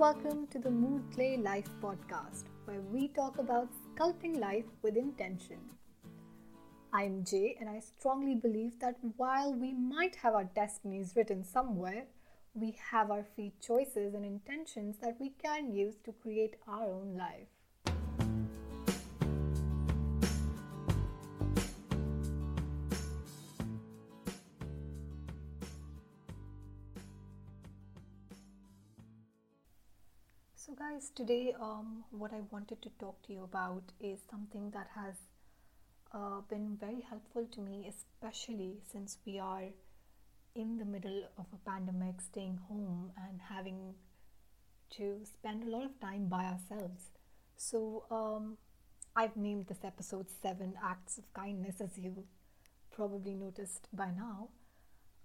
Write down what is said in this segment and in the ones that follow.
welcome to the Mood Clay Life podcast, where we talk about sculpting life with intention. I'm Jay, and I strongly believe that while we might have our destinies written somewhere, we have our free choices and intentions that we can use to create our own life. So, guys, today um, what I wanted to talk to you about is something that has uh, been very helpful to me, especially since we are in the middle of a pandemic, staying home and having to spend a lot of time by ourselves. So, um, I've named this episode Seven Acts of Kindness, as you probably noticed by now.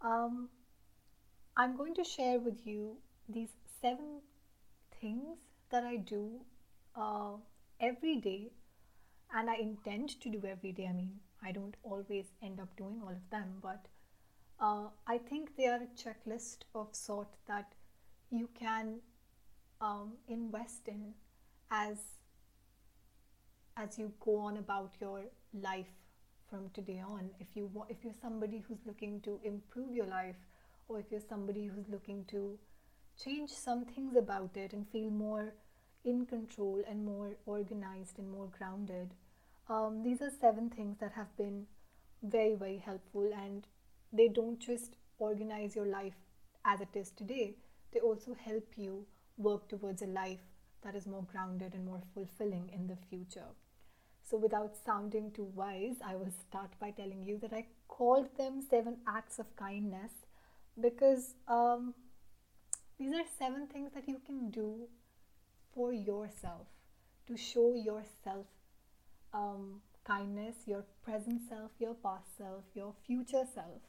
Um, I'm going to share with you these seven things that I do uh, every day and I intend to do every day. I mean, I don't always end up doing all of them, but uh, I think they are a checklist of sort that you can um, invest in as as you go on about your life from today on. If you if you're somebody who's looking to improve your life, or if you're somebody who's looking to change some things about it and feel more in control and more organized and more grounded. Um, these are seven things that have been very, very helpful, and they don't just organize your life as it is today, they also help you work towards a life that is more grounded and more fulfilling in the future. So, without sounding too wise, I will start by telling you that I called them seven acts of kindness because um, these are seven things that you can do for yourself to show yourself um, kindness, your present self, your past self, your future self.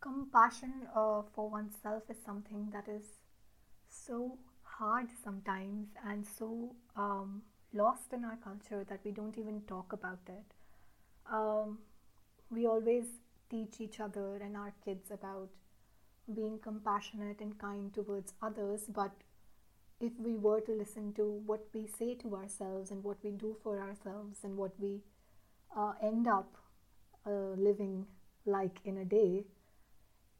Compassion uh, for oneself is something that is so hard sometimes and so um, lost in our culture that we don't even talk about it. Um, we always teach each other and our kids about being compassionate and kind towards others, but if we were to listen to what we say to ourselves and what we do for ourselves and what we uh, end up uh, living like in a day,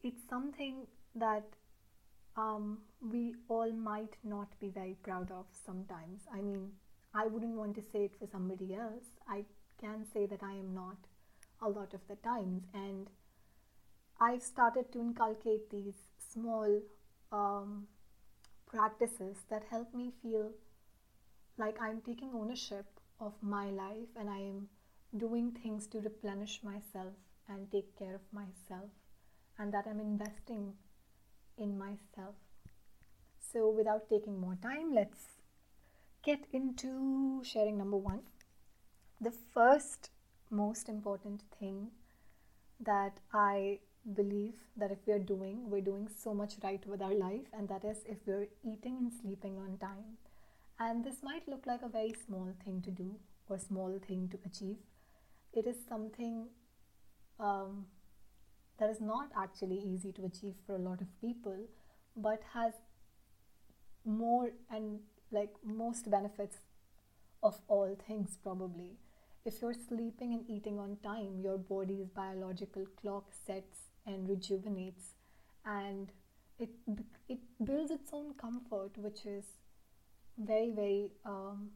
it's something that um, we all might not be very proud of sometimes. I mean, I wouldn't want to say it for somebody else. I can say that I am not a lot of the times. And I've started to inculcate these small um, practices that help me feel like I'm taking ownership of my life and I am doing things to replenish myself and take care of myself, and that I'm investing in myself. So, without taking more time, let's get into sharing number one. The first most important thing that I believe that if we're doing, we're doing so much right with our life, and that is if we're eating and sleeping on time. And this might look like a very small thing to do or small thing to achieve. It is something um, that is not actually easy to achieve for a lot of people, but has more and like most benefits of all things probably if you're sleeping and eating on time your body's biological clock sets and rejuvenates and it it builds its own comfort which is very very um,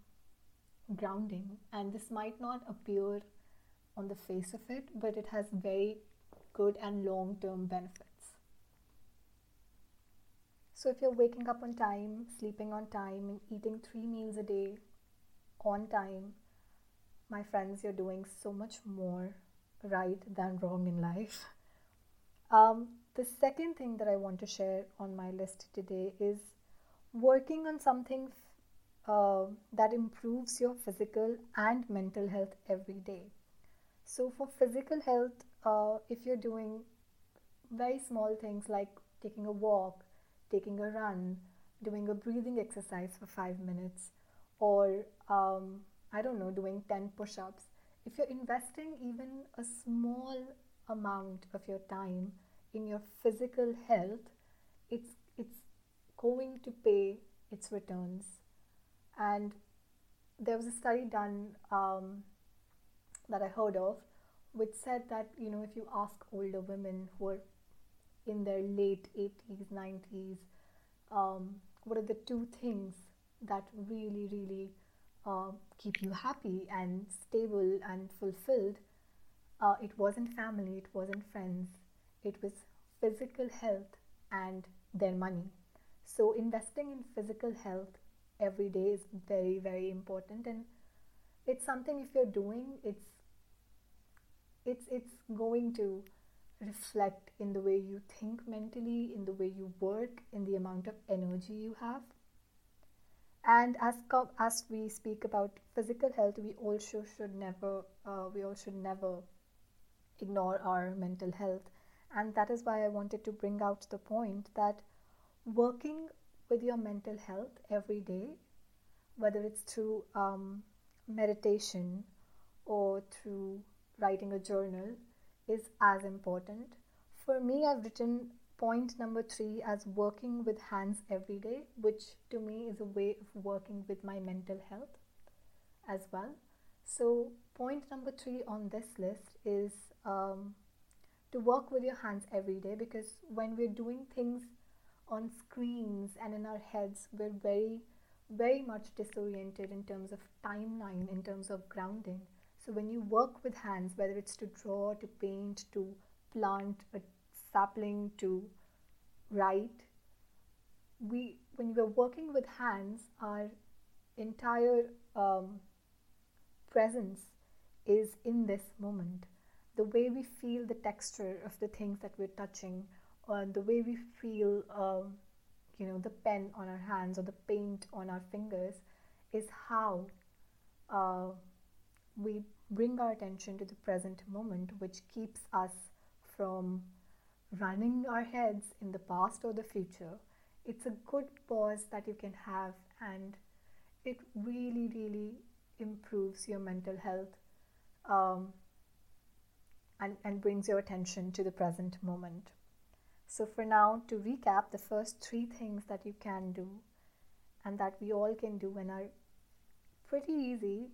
grounding. And this might not appear on the face of it but it has very good and long term benefits. So if you're waking up on time sleeping on time and eating three meals a day on time my friends you're doing so much more right than wrong in life um, the second thing that I want to share on my list today is working on something uh, that improves your physical and mental health every day. So, for physical health, uh, if you're doing very small things like taking a walk, taking a run, doing a breathing exercise for five minutes, or um, I don't know, doing 10 push ups, if you're investing even a small amount of your time in your physical health, it's it's going to pay its returns. And there was a study done um, that I heard of, which said that you know if you ask older women who are in their late 80s, 90s, um, what are the two things that really, really uh, keep you happy and stable and fulfilled? Uh, it wasn't family, it wasn't friends, it was physical health and their money. So, investing in physical health every day is very, very important, and it's something if you're doing, it's it's it's going to reflect in the way you think mentally, in the way you work, in the amount of energy you have. And as as we speak about physical health, we also should never uh, we all should never ignore our mental health, and that is why I wanted to bring out the point that working with your mental health every day, whether it's through um, meditation or through writing a journal, is as important. For me, I've written point number three as working with hands every day, which to me is a way of working with my mental health as well. So, point number three on this list is um, to work with your hands every day because when we're doing things on screens and in our heads, we're very, very much disoriented in terms of timeline, in terms of grounding. So when you work with hands, whether it's to draw, to paint, to plant a sapling, to write, we when we're working with hands, our entire um, presence is in this moment. The way we feel the texture of the things that we're touching, or the way we feel, um, you know, the pen on our hands or the paint on our fingers, is how uh, we bring our attention to the present moment, which keeps us from running our heads in the past or the future. It's a good pause that you can have, and it really, really improves your mental health um, and, and brings your attention to the present moment. So, for now, to recap, the first three things that you can do and that we all can do and are pretty easy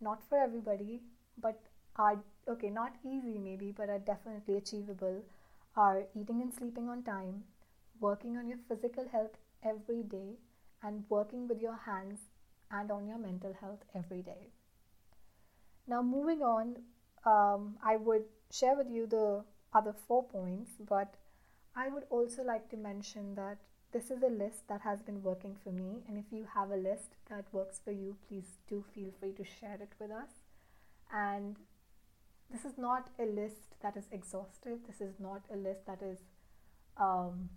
not for everybody, but are okay, not easy maybe, but are definitely achievable are eating and sleeping on time, working on your physical health every day, and working with your hands and on your mental health every day. Now, moving on, um, I would share with you the other four points, but I would also like to mention that this is a list that has been working for me and if you have a list that works for you please do feel free to share it with us and this is not a list that is exhaustive. This is not a list that is um,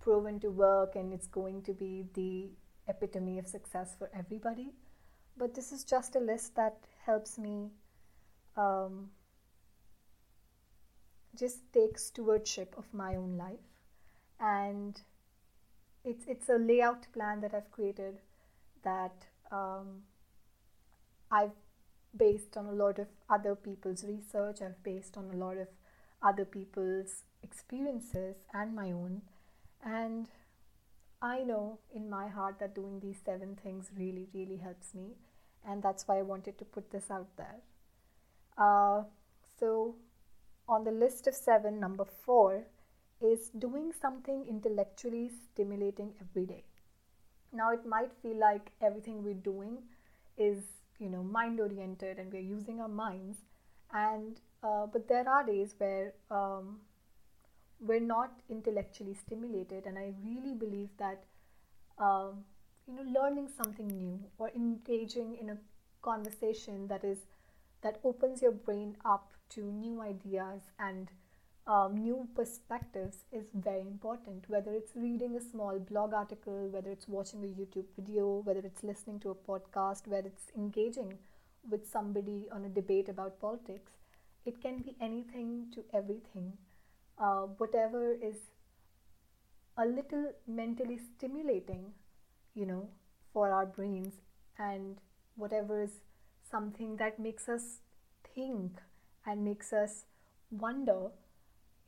proven to work and it's going to be the epitome of success for everybody. But this is just a list that helps me um, just take stewardship of my own life. And it's it's a layout plan that I've created that um, I've based on a lot of other people's research. I've based on a lot of other people's experiences and my own, and I know in my heart that doing these seven things really really helps me, and that's why I wanted to put this out there. Uh, so, on the list of seven, number four is doing something intellectually stimulating every day. Now, it might feel like everything we're doing is, you know, mind oriented and we're using our minds, and uh, but there are days where um, we're not intellectually stimulated, and I really believe that, um, you know, learning something new or engaging in a conversation that is that opens your brain up to new ideas and um, new perspectives is very important. Whether it's reading a small blog article, whether it's watching a YouTube video, whether it's listening to a podcast, whether it's engaging with somebody on a debate about politics, it can be anything to everything. Uh, whatever is a little mentally stimulating, you know, for our brains, and whatever is something that makes us think and makes us wonder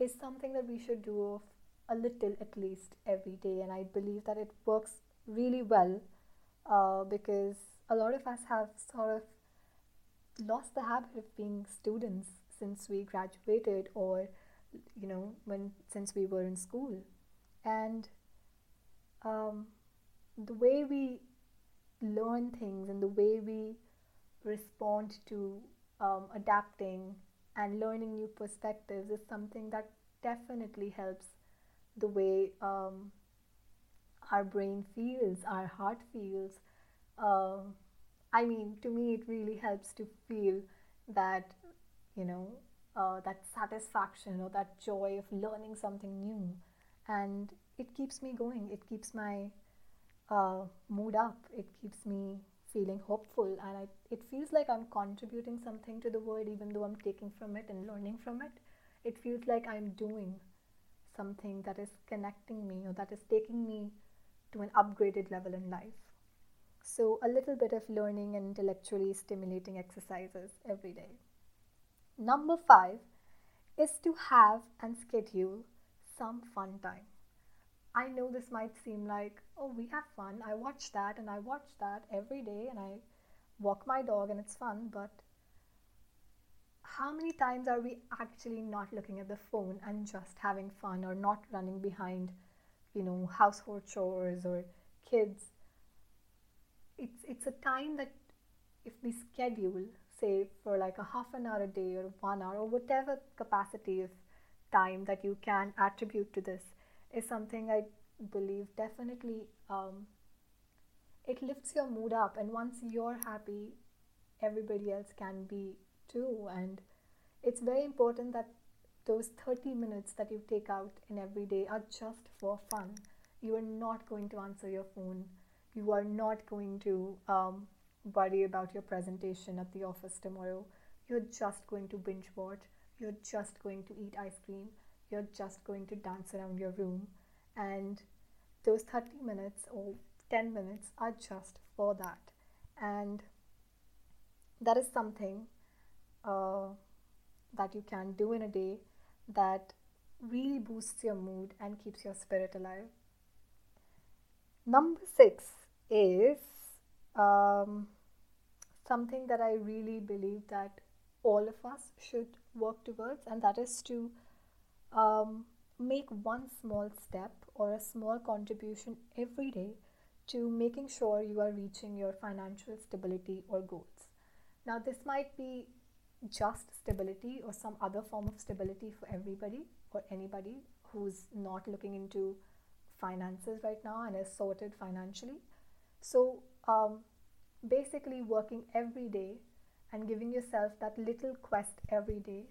is something that we should do a little at least every day and i believe that it works really well uh, because a lot of us have sort of lost the habit of being students since we graduated or you know when since we were in school. And um, the way we learn things and the way we respond to um, adapting and learning new perspectives is something that definitely helps the way um, our brain feels, our heart feels. Uh, I mean, to me, it really helps to feel that, you know, uh, that satisfaction or that joy of learning something new. And it keeps me going, it keeps my uh, mood up, it keeps me feeling hopeful, and I, it feels like I'm contributing something to the world, even though I'm taking from it and learning from it. It feels like I'm doing something that is connecting me or that is taking me to an upgraded level in life. So, a little bit of learning and intellectually stimulating exercises every day. Number five is to have and schedule some fun time. I know this might seem like, oh, we have fun. I watch that and I watch that every day and I walk my dog and it's fun, but how many times are we actually not looking at the phone and just having fun or not running behind you know household chores or kids it's it's a time that if we schedule say for like a half an hour a day or one hour or whatever capacity of time that you can attribute to this is something i believe definitely um, it lifts your mood up and once you're happy everybody else can be too and it's very important that those 30 minutes that you take out in every day are just for fun. You are not going to answer your phone. You are not going to um, worry about your presentation at the office tomorrow. You're just going to binge watch. You're just going to eat ice cream. You're just going to dance around your room. And those 30 minutes or 10 minutes are just for that. And that is something uh, that you can do in a day that really boosts your mood and keeps your spirit alive. Number six is um, something that I really believe that all of us should work towards, and that is to um, make one small step or a small contribution every day to making sure you are reaching your financial stability or goals. Now, this might be just stability or some other form of stability for everybody or anybody who's not looking into finances right now and is sorted financially. So, um, basically, working every day and giving yourself that little quest every day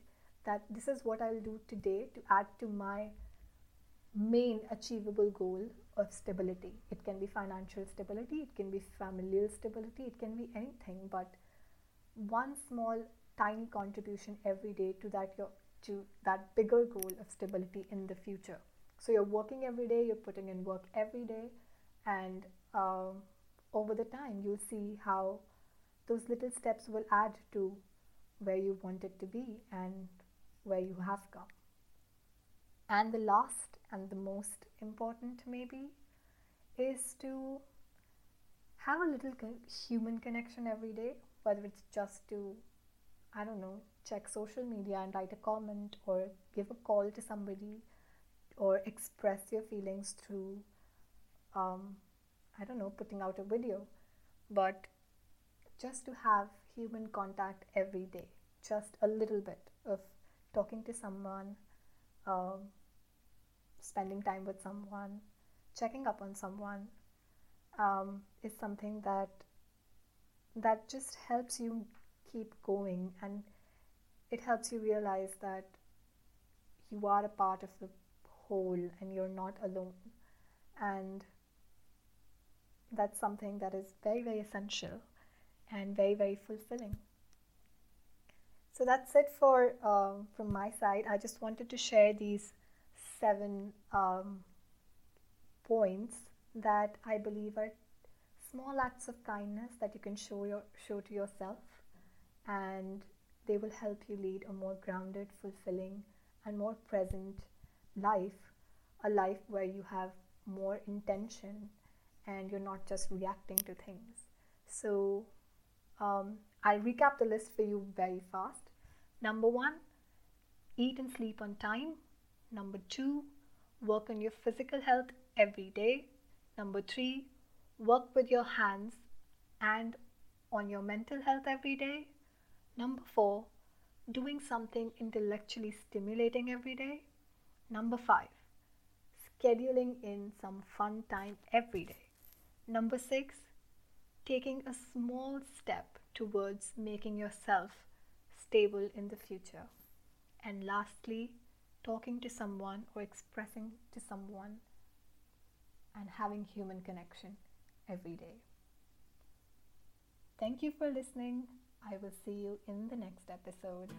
that this is what I'll do today to add to my main achievable goal of stability. It can be financial stability, it can be familial stability, it can be anything, but one small tiny contribution every day to that your to that bigger goal of stability in the future so you're working every day you're putting in work every day and uh, over the time you'll see how those little steps will add to where you want it to be and where you have come and the last and the most important maybe is to have a little human connection every day whether it's just to I don't know, check social media and write a comment or give a call to somebody or express your feelings through, um, I don't know, putting out a video. But just to have human contact every day, just a little bit of talking to someone, um, spending time with someone, checking up on someone um, is something that that just helps you keep going and it helps you realize that you are a part of the whole and you're not alone. And that's something that is very very essential and very very fulfilling so that's it for um, from my side i just wanted to share these seven um, points that i believe are small acts of kindness that you can show your show to yourself and they will help you lead a more grounded, fulfilling, and more present life, a life where you have more intention and you're not just reacting to things. So, um, I'll recap the list for you very fast. Number one, eat and sleep on time. Number two, work on your physical health every day. Number three, work with your hands and on your mental health every day. Number four, doing something intellectually stimulating every day. Number five, scheduling in some fun time every day. Number six, taking a small step towards making yourself stable in the future. And lastly, talking to someone or expressing to someone and having human connection every day. Thank you for listening. I will see you in the next episode.